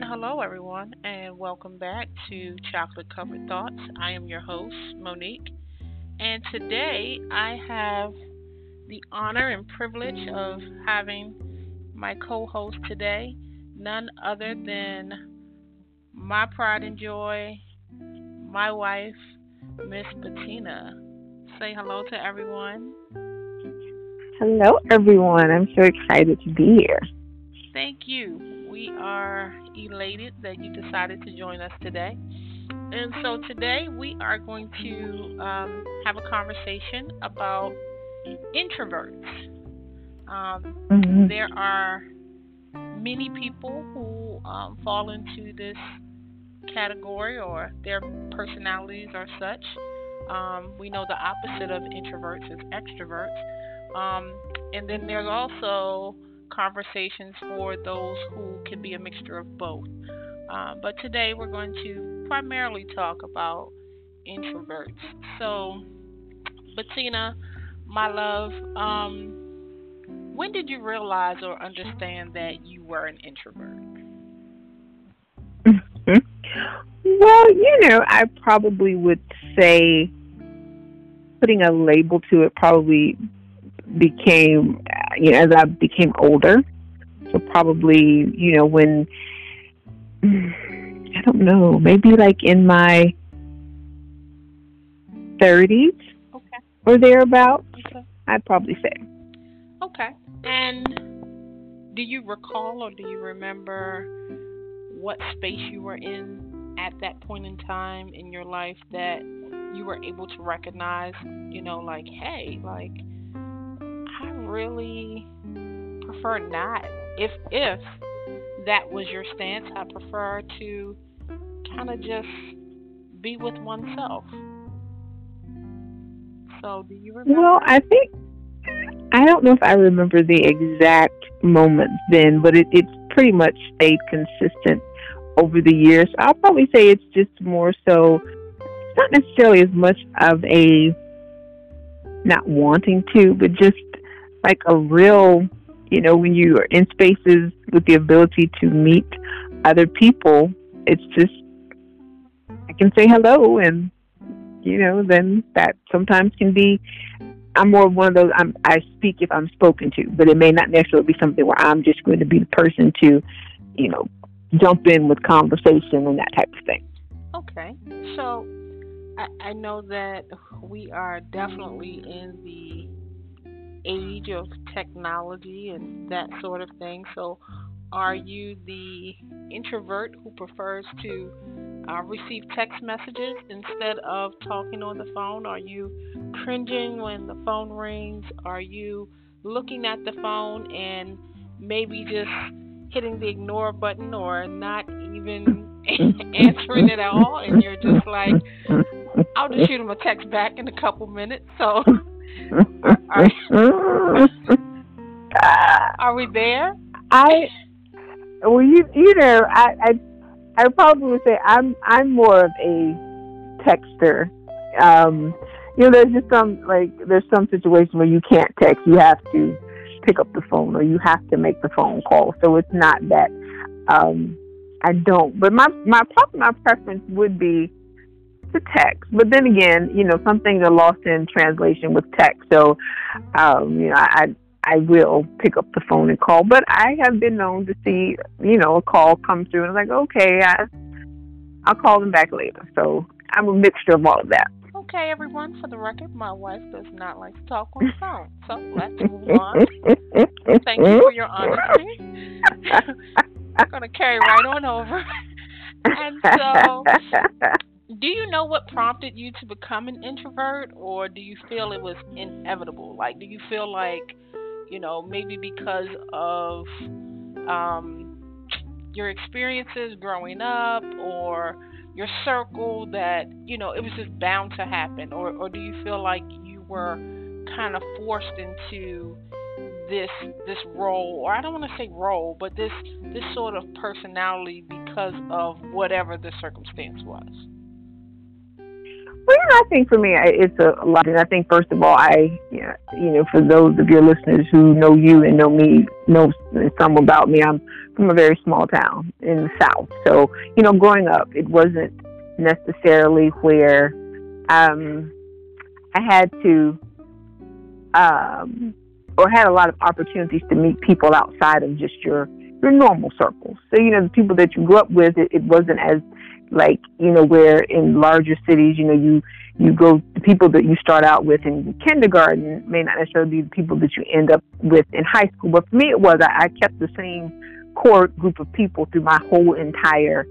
And hello, everyone, and welcome back to Chocolate Covered Thoughts. I am your host, Monique, and today I have the honor and privilege of having my co host today, none other than my pride and joy, my wife, Miss Bettina. Say hello to everyone. Hello, everyone. I'm so excited to be here. Thank you. We are elated that you decided to join us today. And so today we are going to um, have a conversation about introverts. Um, mm-hmm. There are many people who um, fall into this category or their personalities are such. Um, we know the opposite of introverts is extroverts. Um, and then there's also conversations for those who can be a mixture of both. Uh, but today we're going to primarily talk about introverts. So, Bettina, my love, um, when did you realize or understand that you were an introvert? well, you know, I probably would say putting a label to it probably became, you know, as I became older. So probably, you know, when I don't know, maybe like in my 30s okay. or thereabouts, okay. I'd probably say. Okay. And do you recall or do you remember what space you were in at that point in time in your life that you were able to recognize, you know, like, hey, like, I really prefer not. If if that was your stance, I prefer to kind of just be with oneself. So, do you remember? Well, I think I don't know if I remember the exact moments then, but it, it's pretty much stayed consistent over the years. I'll probably say it's just more so, not necessarily as much of a not wanting to, but just like a real, you know, when you are in spaces with the ability to meet other people, it's just, I can say hello and, you know, then that sometimes can be, I'm more one of those, I'm, I speak if I'm spoken to, but it may not necessarily be something where I'm just going to be the person to, you know, jump in with conversation and that type of thing. Okay. So I, I know that we are definitely in the age of technology and that sort of thing. So, are you the introvert who prefers to uh, receive text messages instead of talking on the phone? Are you cringing when the phone rings? Are you looking at the phone and maybe just hitting the ignore button or not even answering it at all? And you're just like, I'll just shoot him a text back in a couple minutes. So, are, we there? I well, you you know, I I I probably would say I'm I'm more of a texter. Um, you know, there's just some like there's some situation where you can't text, you have to pick up the phone or you have to make the phone call. So it's not that um, I don't. But my my my preference would be to text. But then again, you know, some things are lost in translation with text. So, um, you know, I I will pick up the phone and call. But I have been known to see, you know, a call come through, and I'm like, okay, I I'll call them back later. So I'm a mixture of all of that. Okay, everyone. For the record, my wife does not like to talk on the phone. So let's move on. Thank you for your honesty. I'm going to carry right on over. And so, do you know what prompted you to become an introvert or do you feel it was inevitable? Like do you feel like you know maybe because of um, your experiences growing up or your circle that you know it was just bound to happen? Or or do you feel like you were kind of forced into this this role? Or I don't want to say role but this this sort of personality because of whatever the circumstance was well, I think for me, it's a lot. And I think first of all, I, you know, for those of your listeners who know you and know me, know some about me. I'm from a very small town in the South. So, you know, growing up, it wasn't necessarily where um, I had to, um, or had a lot of opportunities to meet people outside of just your your normal circles. So, you know, the people that you grew up with, it, it wasn't as like you know where in larger cities you know you you go the people that you start out with in kindergarten may not necessarily be the people that you end up with in high school. But for me it was i, I kept the same core group of people through my whole entire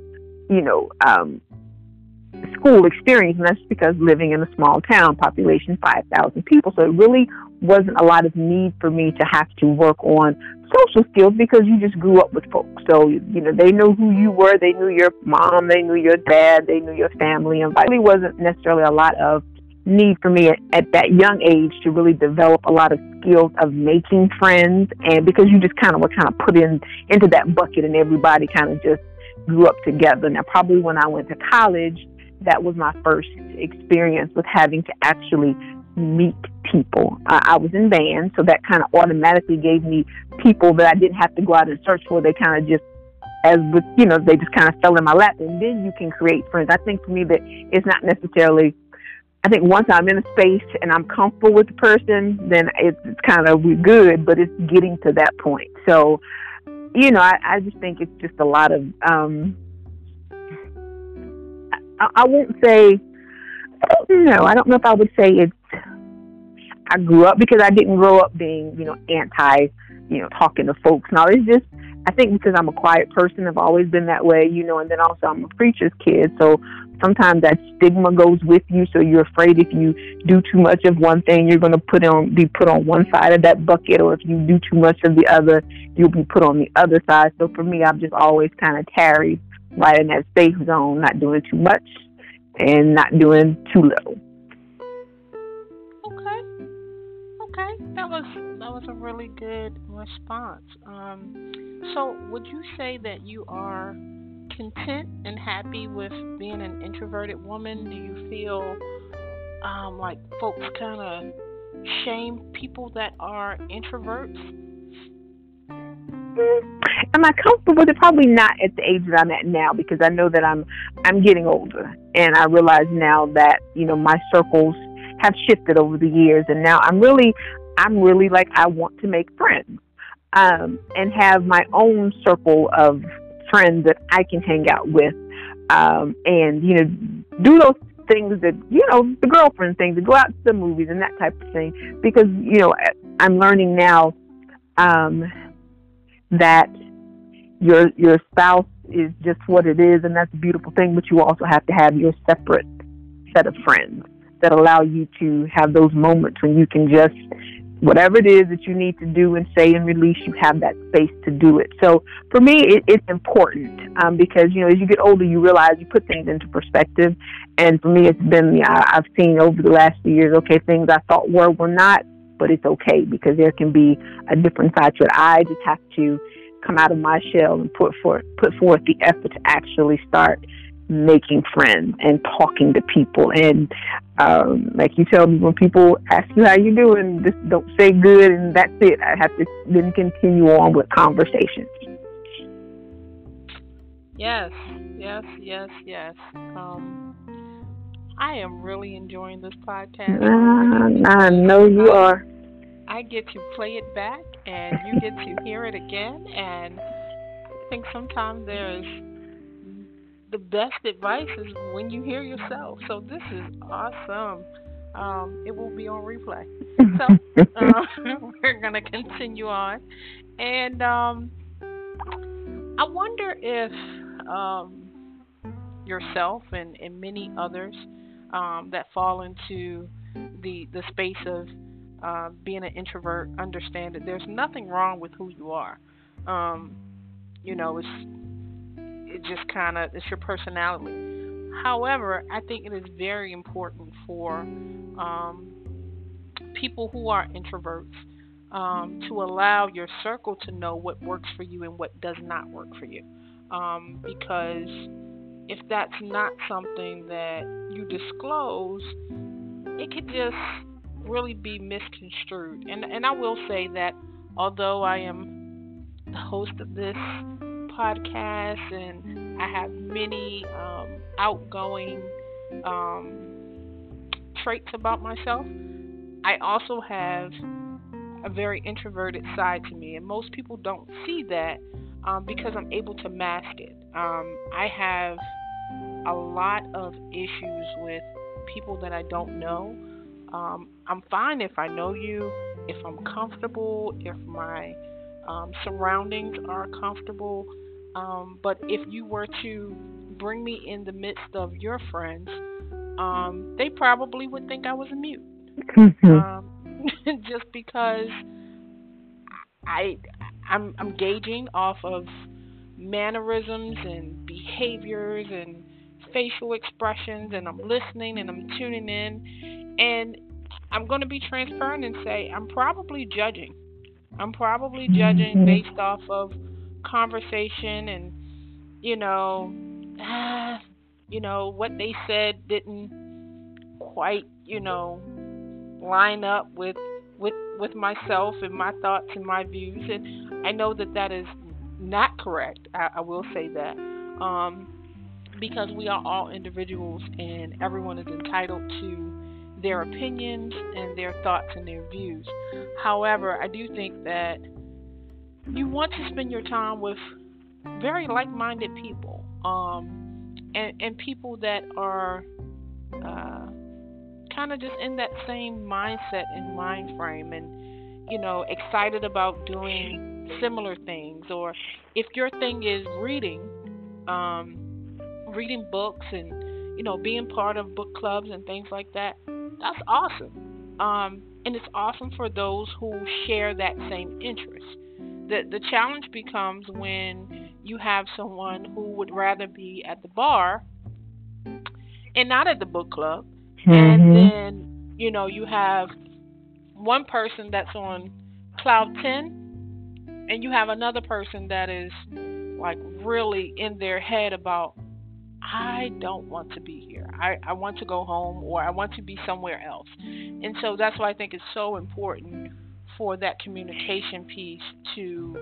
you know um school experience. And that's because living in a small town population 5000 people. So it really wasn't a lot of need for me to have to work on social skills because you just grew up with folks. So, you know, they knew who you were. They knew your mom. They knew your dad. They knew your family. And really wasn't necessarily a lot of need for me at, at that young age to really develop a lot of skills of making friends. And because you just kind of were kind of put in into that bucket and everybody kind of just grew up together. Now, probably when I went to college, that was my first experience with having to actually meet people. Uh, I was in band, so that kind of automatically gave me people that I didn't have to go out and search for. They kind of just, as with, you know, they just kind of fell in my lap. And then you can create friends. I think for me that it's not necessarily, I think once I'm in a space and I'm comfortable with the person, then it's, it's kind of, we're good, but it's getting to that point. So, you know, I, I just think it's just a lot of, um, I, I won't say, no, I don't know if I would say it's I grew up because I didn't grow up being, you know, anti, you know, talking to folks. Now it's just I think because I'm a quiet person, I've always been that way, you know, and then also I'm a preacher's kid, so sometimes that stigma goes with you, so you're afraid if you do too much of one thing, you're going to put on be put on one side of that bucket, or if you do too much of the other, you'll be put on the other side. So for me, I've just always kind of tarried right in that safe zone, not doing too much and not doing too little. Okay. Okay. That was that was a really good response. Um, so, would you say that you are content and happy with being an introverted woman? Do you feel um, like folks kind of shame people that are introverts? Am I comfortable with it? Probably not at the age that I'm at now because I know that I'm I'm getting older and I realize now that you know my circles have shifted over the years and now I'm really I'm really like I want to make friends um, and have my own circle of friends that I can hang out with, um, and you know, do those things that you know the girlfriend things, to go out to the movies and that type of thing. Because you know, I'm learning now um, that your your spouse is just what it is, and that's a beautiful thing. But you also have to have your separate set of friends that allow you to have those moments when you can just whatever it is that you need to do and say and release, you have that space to do it. So for me, it, it's important um, because you know as you get older, you realize you put things into perspective. And for me, it's been you I've seen over the last few years, okay, things I thought were were not, but it's okay because there can be a different side to it. I just have to come out of my shell and put forth put forth the effort to actually start making friends and talking to people. And um, like you tell me, when people ask you how you doing, just don't say good and that's it. I have to then continue on with conversations. Yes, yes, yes, yes. Um, I am really enjoying this podcast. Uh, I know you are. I get to play it back and you get to hear it again. And I think sometimes there's the best advice is when you hear yourself. So this is awesome. Um, it will be on replay. So uh, we're going to continue on. And um, I wonder if um, yourself and, and many others um, that fall into the, the space of uh, being an introvert understand that there's nothing wrong with who you are. Um, you know, it's it just kind of it's your personality. However, I think it is very important for um, people who are introverts um, to allow your circle to know what works for you and what does not work for you, um, because if that's not something that you disclose, it could just really be misconstrued. And and I will say that although I am the host of this podcast and I have many um, outgoing um, traits about myself, I also have a very introverted side to me, and most people don't see that um, because I'm able to mask it. Um, I have a lot of issues with people that I don't know. Um, I'm fine if I know you, if I'm comfortable, if my um, surroundings are comfortable. Um, but if you were to bring me in the midst of your friends, um, they probably would think I was a mute. Mm-hmm. just because I I'm, I'm gauging off of mannerisms and behaviors and facial expressions and I'm listening and I'm tuning in and I'm going to be transparent and say I'm probably judging. I'm probably judging mm-hmm. based off of conversation and you know ah, you know what they said didn't quite, you know, line up with with with myself and my thoughts and my views and I know that that is not correct. I, I will say that. Um, because we are all individuals and everyone is entitled to their opinions and their thoughts and their views. However, I do think that you want to spend your time with very like-minded people, um, and and people that are uh, kind of just in that same mindset and mind frame, and you know, excited about doing similar things. Or if your thing is reading, um, reading books and you know being part of book clubs and things like that that's awesome. Um, and it's awesome for those who share that same interest. The the challenge becomes when you have someone who would rather be at the bar and not at the book club. Mm-hmm. and then you know you have one person that's on cloud 10 and you have another person that is like really in their head about I don't want to be here. I, I want to go home or I want to be somewhere else. And so that's why I think it's so important for that communication piece to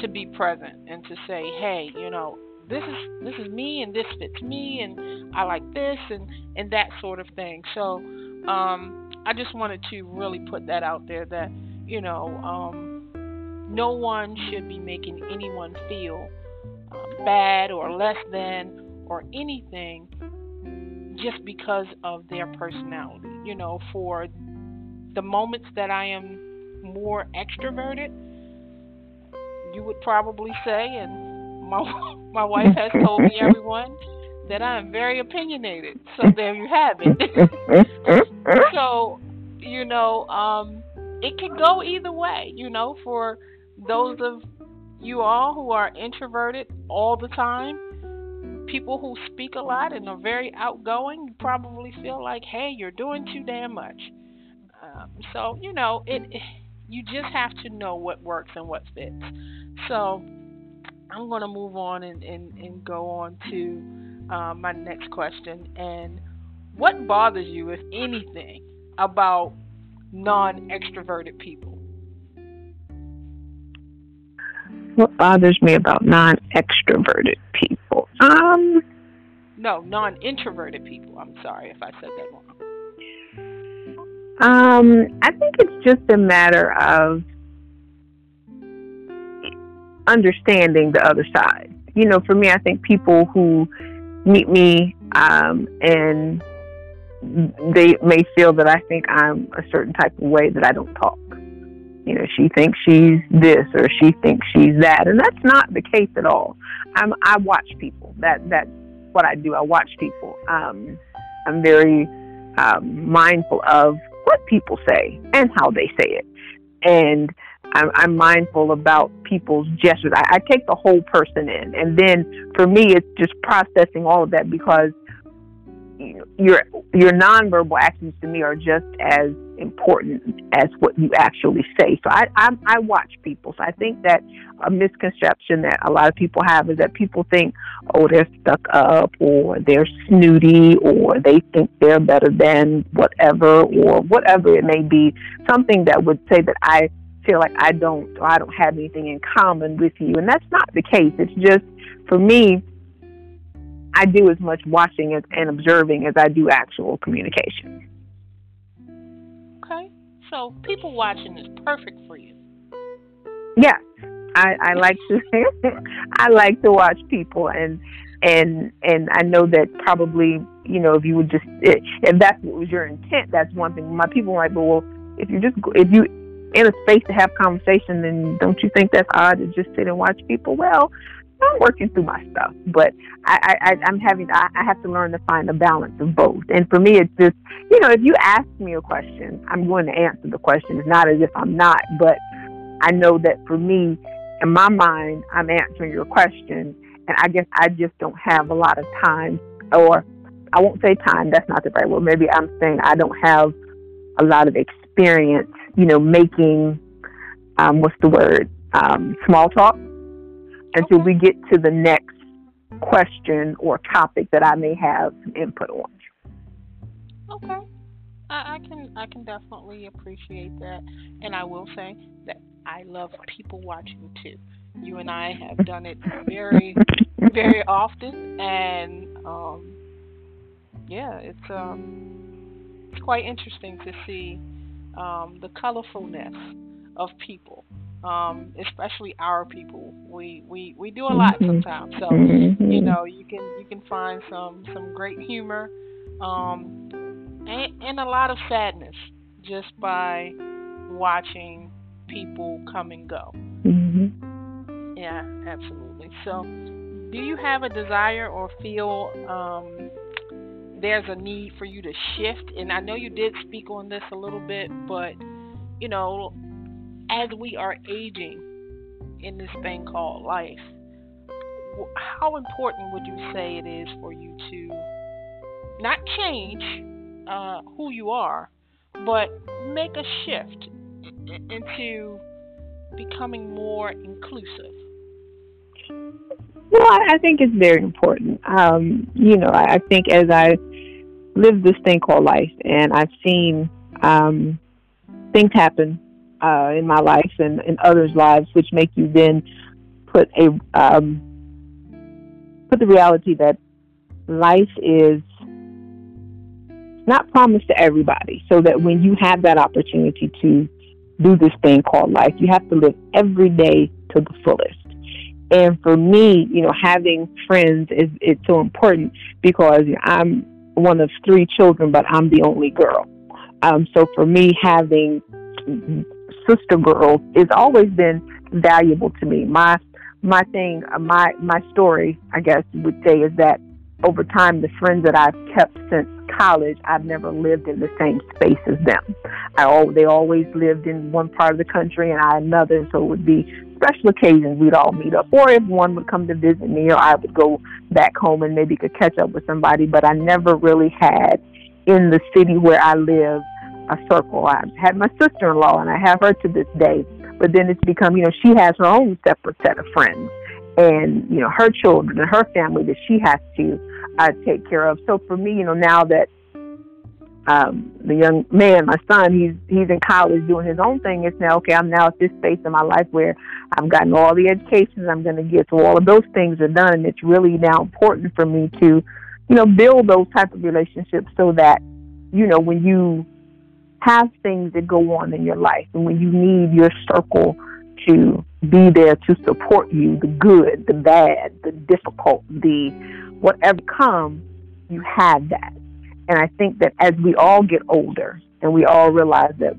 to be present and to say, hey, you know, this is this is me and this fits me and I like this and and that sort of thing. So um, I just wanted to really put that out there that you know um, no one should be making anyone feel um, bad or less than or anything just because of their personality. You know, for the moments that I am more extroverted, you would probably say, and my my wife has told me everyone that I am very opinionated. So there you have it. so, you know, um, it can go either way. You know, for those of you all who are introverted all the time, people who speak a lot and are very outgoing probably feel like, hey, you're doing too damn much. Um, so you know, it. You just have to know what works and what fits. So I'm going to move on and, and, and go on to uh, my next question. And what bothers you, if anything, about non extroverted people? What bothers me about non extroverted people? Um, no, non-introverted people. I'm sorry if I said that wrong. Um, I think it's just a matter of understanding the other side. You know, for me, I think people who meet me um, and they may feel that I think I'm a certain type of way that I don't talk. You know, she thinks she's this or she thinks she's that, and that's not the case at all. I'm I watch people. That that's what I do. I watch people. Um, I'm very um, mindful of what people say and how they say it, and I'm, I'm mindful about people's gestures. I, I take the whole person in, and then for me, it's just processing all of that because your your nonverbal actions to me are just as important as what you actually say. So I, I I watch people. So I think that a misconception that a lot of people have is that people think, oh, they're stuck up or they're snooty or they think they're better than whatever or whatever it may be. Something that would say that I feel like I don't or I don't have anything in common with you, and that's not the case. It's just for me. I do as much watching and observing as I do actual communication. So people watching is perfect for you. Yeah, I, I like to. I like to watch people, and and and I know that probably you know if you would just if that's what was your intent, that's one thing. My people are like, well, if you're just if you in a space to have conversation, then don't you think that's odd to just sit and watch people? Well, I'm working through my stuff, but I, I, I'm having I, I have to learn to find a balance of both. And for me, it's just you know, if you ask me a question, I'm going to answer the question. It's not as if I'm not, but I know that for me, in my mind, I'm answering your question, and I guess I just don't have a lot of time, or I won't say time. That's not the right word. Maybe I'm saying I don't have a lot of experience, you know, making um, what's the word, um, small talk until we get to the next question or topic that I may have some input on. Okay. I, I can I can definitely appreciate that, and I will say that I love people watching too. You and I have done it very, very often, and um, yeah, it's um, it's quite interesting to see um, the colorfulness of people um, especially our people. We, we we do a lot mm-hmm. sometimes, so mm-hmm. you know you can you can find some some great humor, um, and, and a lot of sadness just by watching people come and go. Mm-hmm. Yeah, absolutely. So, do you have a desire or feel um, there's a need for you to shift? And I know you did speak on this a little bit, but you know, as we are aging in this thing called life, how important would you say it is for you to not change uh, who you are, but make a shift into becoming more inclusive? Well, I think it's very important. Um, you know, I think as I live this thing called life, and I've seen um, things happen uh, in my life and in others' lives, which make you then put a um, put the reality that life is not promised to everybody. So that when you have that opportunity to do this thing called life, you have to live every day to the fullest. And for me, you know, having friends is it's so important because I'm one of three children, but I'm the only girl. Um, so for me, having sister girls has always been valuable to me. My my thing, uh, my my story, I guess you would say, is that over time, the friends that I've kept since college, I've never lived in the same space as them. I all they always lived in one part of the country and I another, so it would be special occasions we'd all meet up, or if one would come to visit me, or I would go back home and maybe could catch up with somebody. But I never really had in the city where I live a circle. I had my sister in law, and I have her to this day. But then it's become, you know, she has her own separate set of friends, and you know, her children and her family that she has to uh, take care of. So for me, you know, now that um, the young man, my son, he's he's in college doing his own thing. It's now okay. I'm now at this space in my life where I've gotten all the educations I'm going to get, so all of those things are done, and it's really now important for me to, you know, build those type of relationships so that, you know, when you have things that go on in your life. And when you need your circle to be there to support you, the good, the bad, the difficult, the whatever comes, you have that. And I think that as we all get older and we all realize that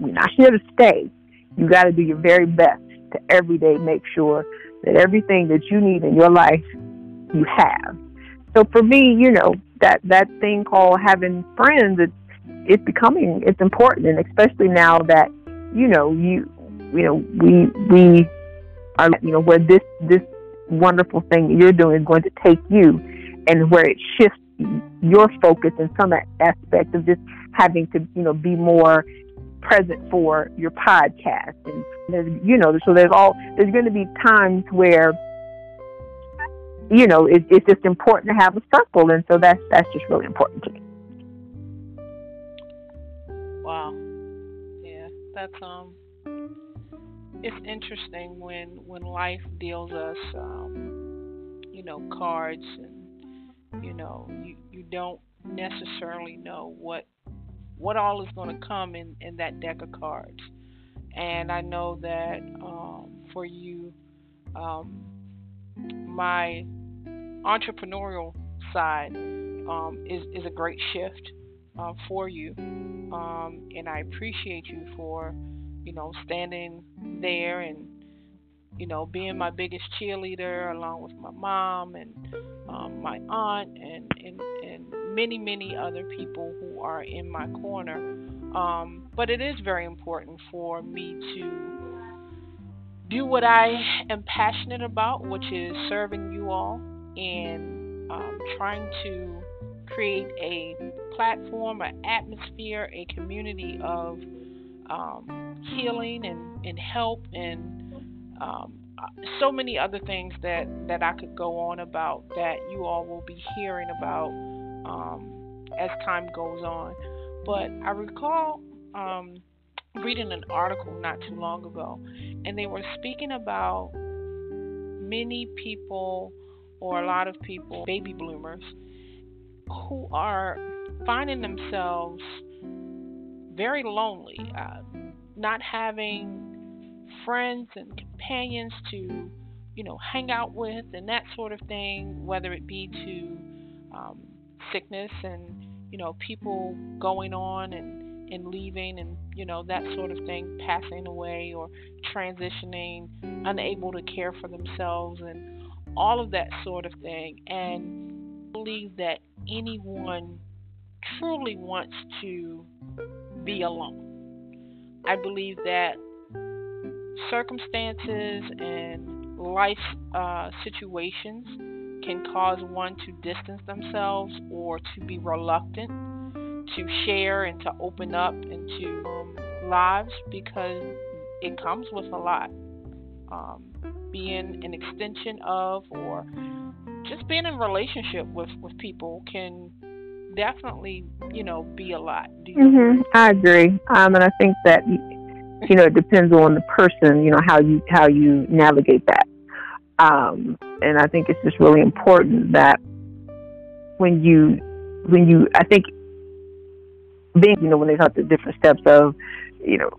we're not here to stay, you got to do your very best to every day make sure that everything that you need in your life, you have. So for me, you know, that, that thing called having friends, it's it's becoming it's important, and especially now that you know you you know we we are you know where this this wonderful thing you're doing is going to take you, and where it shifts your focus in some aspect of just having to, you know, be more present for your podcast. And you know, so there's all there's going to be times where, you know, it, it's just important to have a circle, and so that's that's just really important to me. Wow. Yeah, that's um. It's interesting when when life deals us, um, you know, cards and you know you you don't necessarily know what what all is going to come in, in that deck of cards. And I know that um, for you, um, my entrepreneurial side um, is, is a great shift uh, for you. Um, and I appreciate you for, you know, standing there and, you know, being my biggest cheerleader along with my mom and um, my aunt and, and, and many, many other people who are in my corner. Um, but it is very important for me to do what I am passionate about, which is serving you all and um, trying to create a platform, an atmosphere, a community of um, healing and, and help and um, so many other things that, that I could go on about that you all will be hearing about um, as time goes on. But I recall um, reading an article not too long ago, and they were speaking about many people or a lot of people, baby bloomers, who are finding themselves very lonely, uh, not having friends and companions to, you know, hang out with and that sort of thing, whether it be to um, sickness and you know people going on and and leaving and you know that sort of thing passing away or transitioning unable to care for themselves and all of that sort of thing. And believe that anyone truly wants to be alone i believe that circumstances and life uh, situations can cause one to distance themselves or to be reluctant to share and to open up into um, lives because it comes with a lot. Um, being an extension of or just being in relationship with, with people can definitely, you know, be a lot. Mm-hmm. I agree. Um, and I think that, you know, it depends on the person, you know, how you, how you navigate that. Um, and I think it's just really important that when you, when you, I think being, you know, when they talk the different steps of, you know,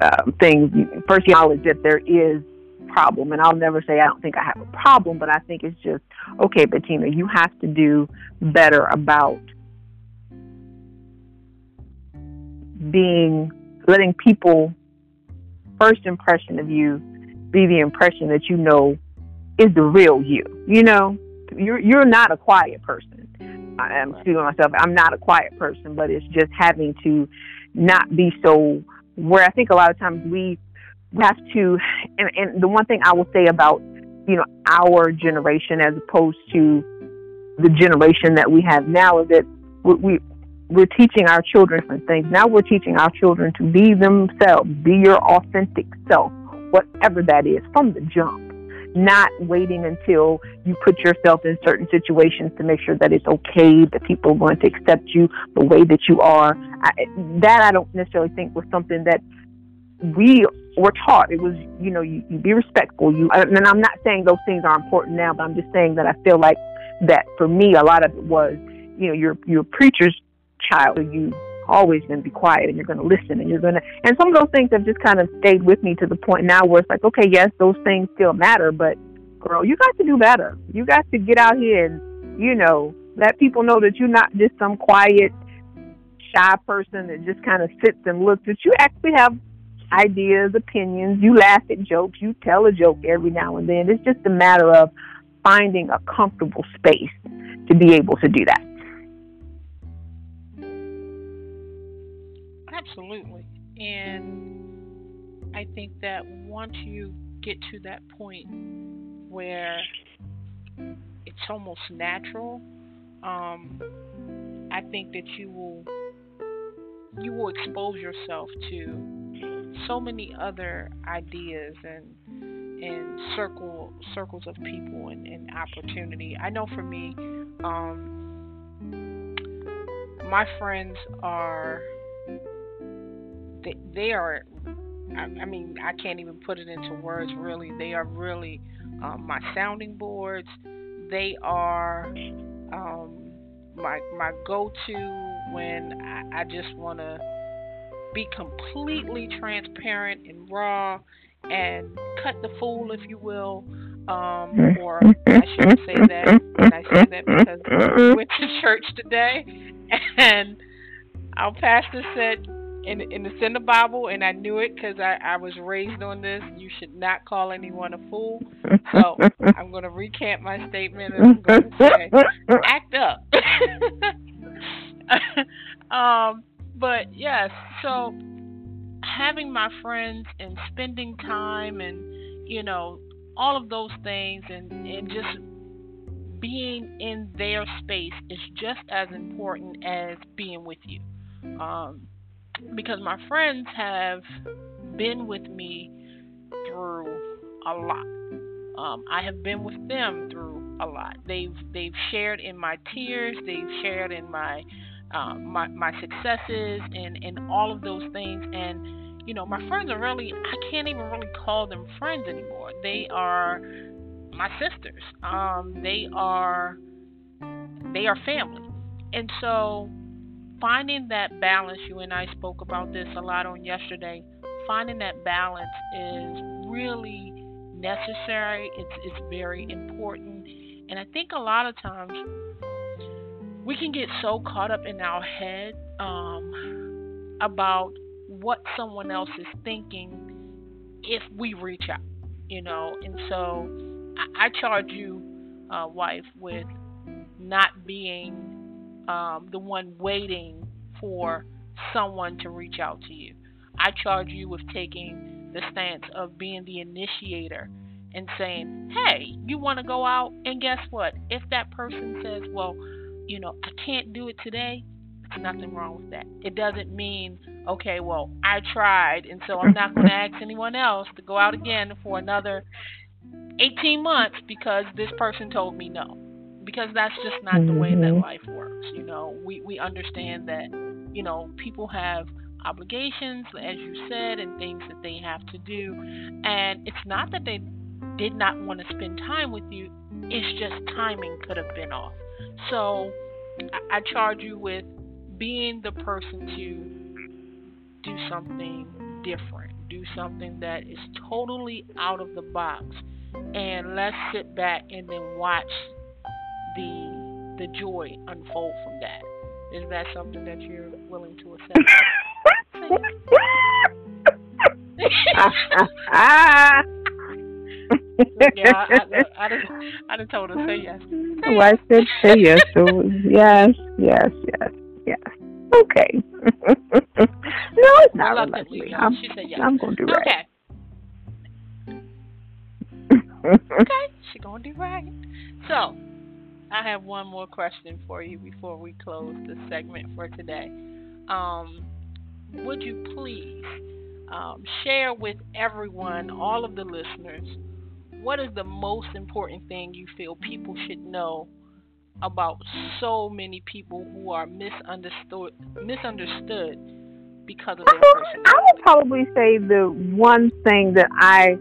um, things, first you acknowledge that there is problem. And I'll never say I don't think I have a problem, but I think it's just, okay, Bettina, you have to do better about being, letting people first impression of you be the impression that you know is the real you. You know, you're you're not a quiet person. I am speaking myself. I'm not a quiet person, but it's just having to not be so. Where I think a lot of times we have to, and, and the one thing I will say about you know our generation as opposed to the generation that we have now is that we, we we're teaching our children some things. Now we're teaching our children to be themselves, be your authentic self, whatever that is, from the jump not waiting until you put yourself in certain situations to make sure that it's okay, that people are going to accept you the way that you are. I, that I don't necessarily think was something that we were taught. It was, you know, you, you be respectful. You, and I'm not saying those things are important now, but I'm just saying that I feel like that for me, a lot of it was, you know, you're you're preacher's child. You always going to be quiet and you're going to listen and you're going to and some of those things have just kind of stayed with me to the point now where it's like okay yes those things still matter but girl you got to do better. You got to get out here and you know let people know that you're not just some quiet shy person that just kind of sits and looks that you actually have ideas opinions. You laugh at jokes. You tell a joke every now and then. It's just a matter of finding a comfortable space to be able to do that Absolutely. And I think that once you get to that point where it's almost natural um, I think that you will you will expose yourself to so many other ideas and and circle circles of people and, and opportunity. I know for me, um, my friends are they, they are I, I, mean I can't even put it into words really they are really um, my sounding boards they are um, my my go-to when I, I just want to be completely transparent and raw and cut the fool, if you will. Um, or I shouldn't say that. And I say that because I went to church today, and our pastor said, and in the Bible, and I knew it because I, I was raised on this. You should not call anyone a fool. So I'm going to recant my statement and I'm going to say, act up. um, but yes, so having my friends and spending time and you know all of those things and and just being in their space is just as important as being with you. Um, because my friends have been with me through a lot. Um, I have been with them through a lot. They've they've shared in my tears. They've shared in my um, my my successes and and all of those things. And you know, my friends are really I can't even really call them friends anymore. They are my sisters. Um, they are they are family. And so finding that balance, you and I spoke about this a lot on yesterday. Finding that balance is really necessary. It's it's very important. And I think a lot of times we can get so caught up in our head um, about what someone else is thinking if we reach out, you know. And so I, I charge you, uh, wife, with not being um, the one waiting for someone to reach out to you. I charge you with taking the stance of being the initiator and saying, hey, you want to go out? And guess what? If that person says, well, you know, I can't do it today, there's nothing wrong with that. It doesn't mean, okay, well, I tried, and so I'm not going to ask anyone else to go out again for another 18 months because this person told me no because that's just not the way that mm-hmm. life works. You know, we we understand that you know people have obligations, as you said, and things that they have to do, and it's not that they did not want to spend time with you. It's just timing could have been off. So I, I charge you with being the person to do something different, do something that is totally out of the box, and let's sit back and then watch the the joy unfold from that. Is that something that you're willing to accept? yeah, I, I, I, just, I just told her say yes. Well, oh, I said say yes. So yes, yes, yes, yes. Okay. no, it's not reluctantly. I'm, she said yes. I'm going to do right. Okay. okay, she's going to do right. So, I have one more question for you before we close the segment for today. Um, would you please um, share with everyone, all of the listeners, what is the most important thing you feel people should know about so many people who are misunderstood misunderstood because of their personality? I would probably say the one thing that I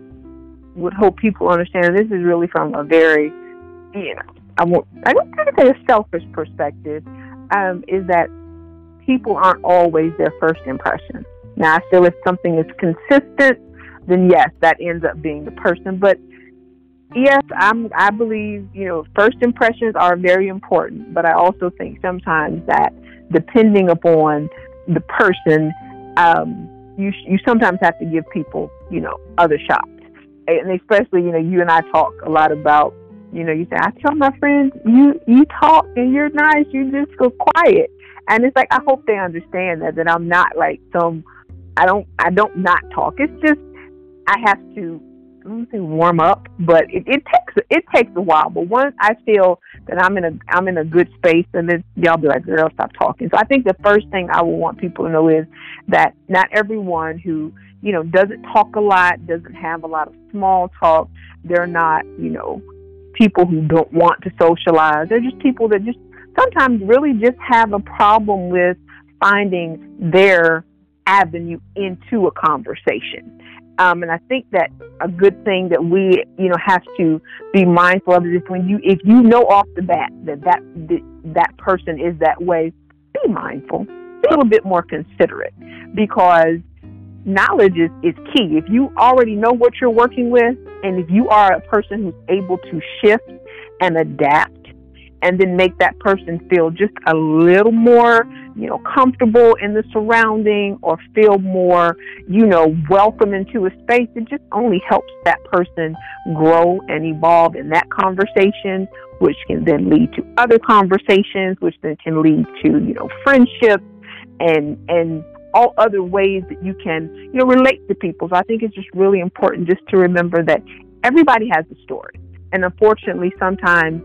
would hope people understand. This is really from a very, you know, I won't, I think it's a selfish perspective, um, is that people aren't always their first impression. Now, I feel if something is consistent, then yes, that ends up being the person. But yes, I'm, I believe, you know, first impressions are very important, but I also think sometimes that depending upon the person, um, you, you sometimes have to give people, you know, other shots. And especially, you know, you and I talk a lot about you know, you say, I tell my friends, you you talk and you're nice, you just go quiet. And it's like I hope they understand that that I'm not like some I don't I don't not talk. It's just I have to I don't say warm up, but it, it takes it takes a while. But once I feel that I'm in a I'm in a good space, and then y'all be like, "Girl, stop talking." So I think the first thing I will want people to know is that not everyone who you know doesn't talk a lot, doesn't have a lot of small talk, they're not you know people who don't want to socialize. They're just people that just sometimes really just have a problem with finding their avenue into a conversation. Um, and I think that a good thing that we, you know, have to be mindful of is when you, if you know off the bat that that that, that person is that way, be mindful, be a little bit more considerate, because knowledge is, is key. If you already know what you're working with, and if you are a person who's able to shift and adapt and then make that person feel just a little more, you know, comfortable in the surrounding or feel more, you know, welcome into a space, it just only helps that person grow and evolve in that conversation, which can then lead to other conversations, which then can lead to, you know, friendships and and all other ways that you can, you know, relate to people. So I think it's just really important just to remember that everybody has a story. And unfortunately sometimes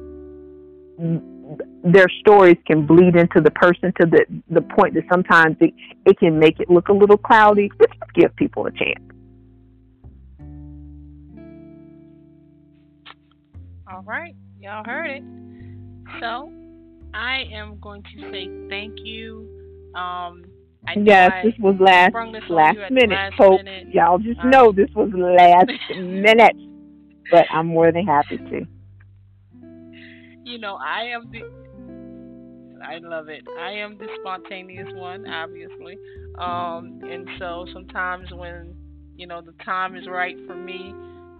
their stories can bleed into the person to the the point that sometimes it, it can make it look a little cloudy. Just give people a chance. All right, y'all heard it. So I am going to say thank you. Um, I yes, this was last last minute. Last Hope minute. y'all just know this was last minute, but I'm more than happy to you know, I am the. I love it. I am the spontaneous one, obviously. Um, and so sometimes when you know the time is right for me,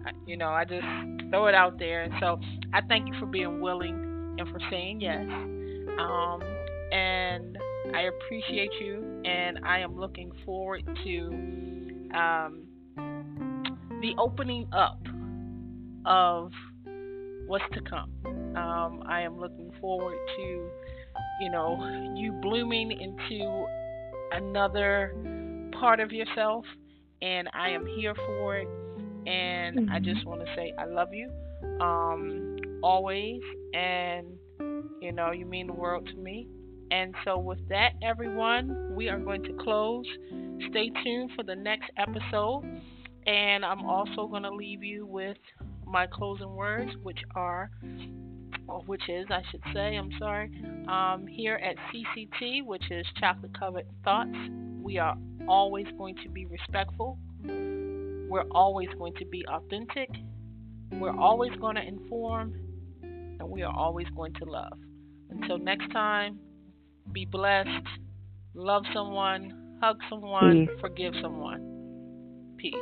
I, you know, I just throw it out there. And so I thank you for being willing and for saying yes. Um, and I appreciate you, and I am looking forward to um, the opening up of what's to come. Um, I am looking forward to, you know, you blooming into another part of yourself, and I am here for it. And mm-hmm. I just want to say I love you um, always, and you know, you mean the world to me. And so, with that, everyone, we are going to close. Stay tuned for the next episode. And I'm also going to leave you with my closing words, which are, which is, I should say, I'm sorry, um, here at CCT, which is Chocolate Covered Thoughts, we are always going to be respectful. We're always going to be authentic. We're always going to inform. And we are always going to love. Until next time, be blessed. Love someone. Hug someone. Peace. Forgive someone. Peace.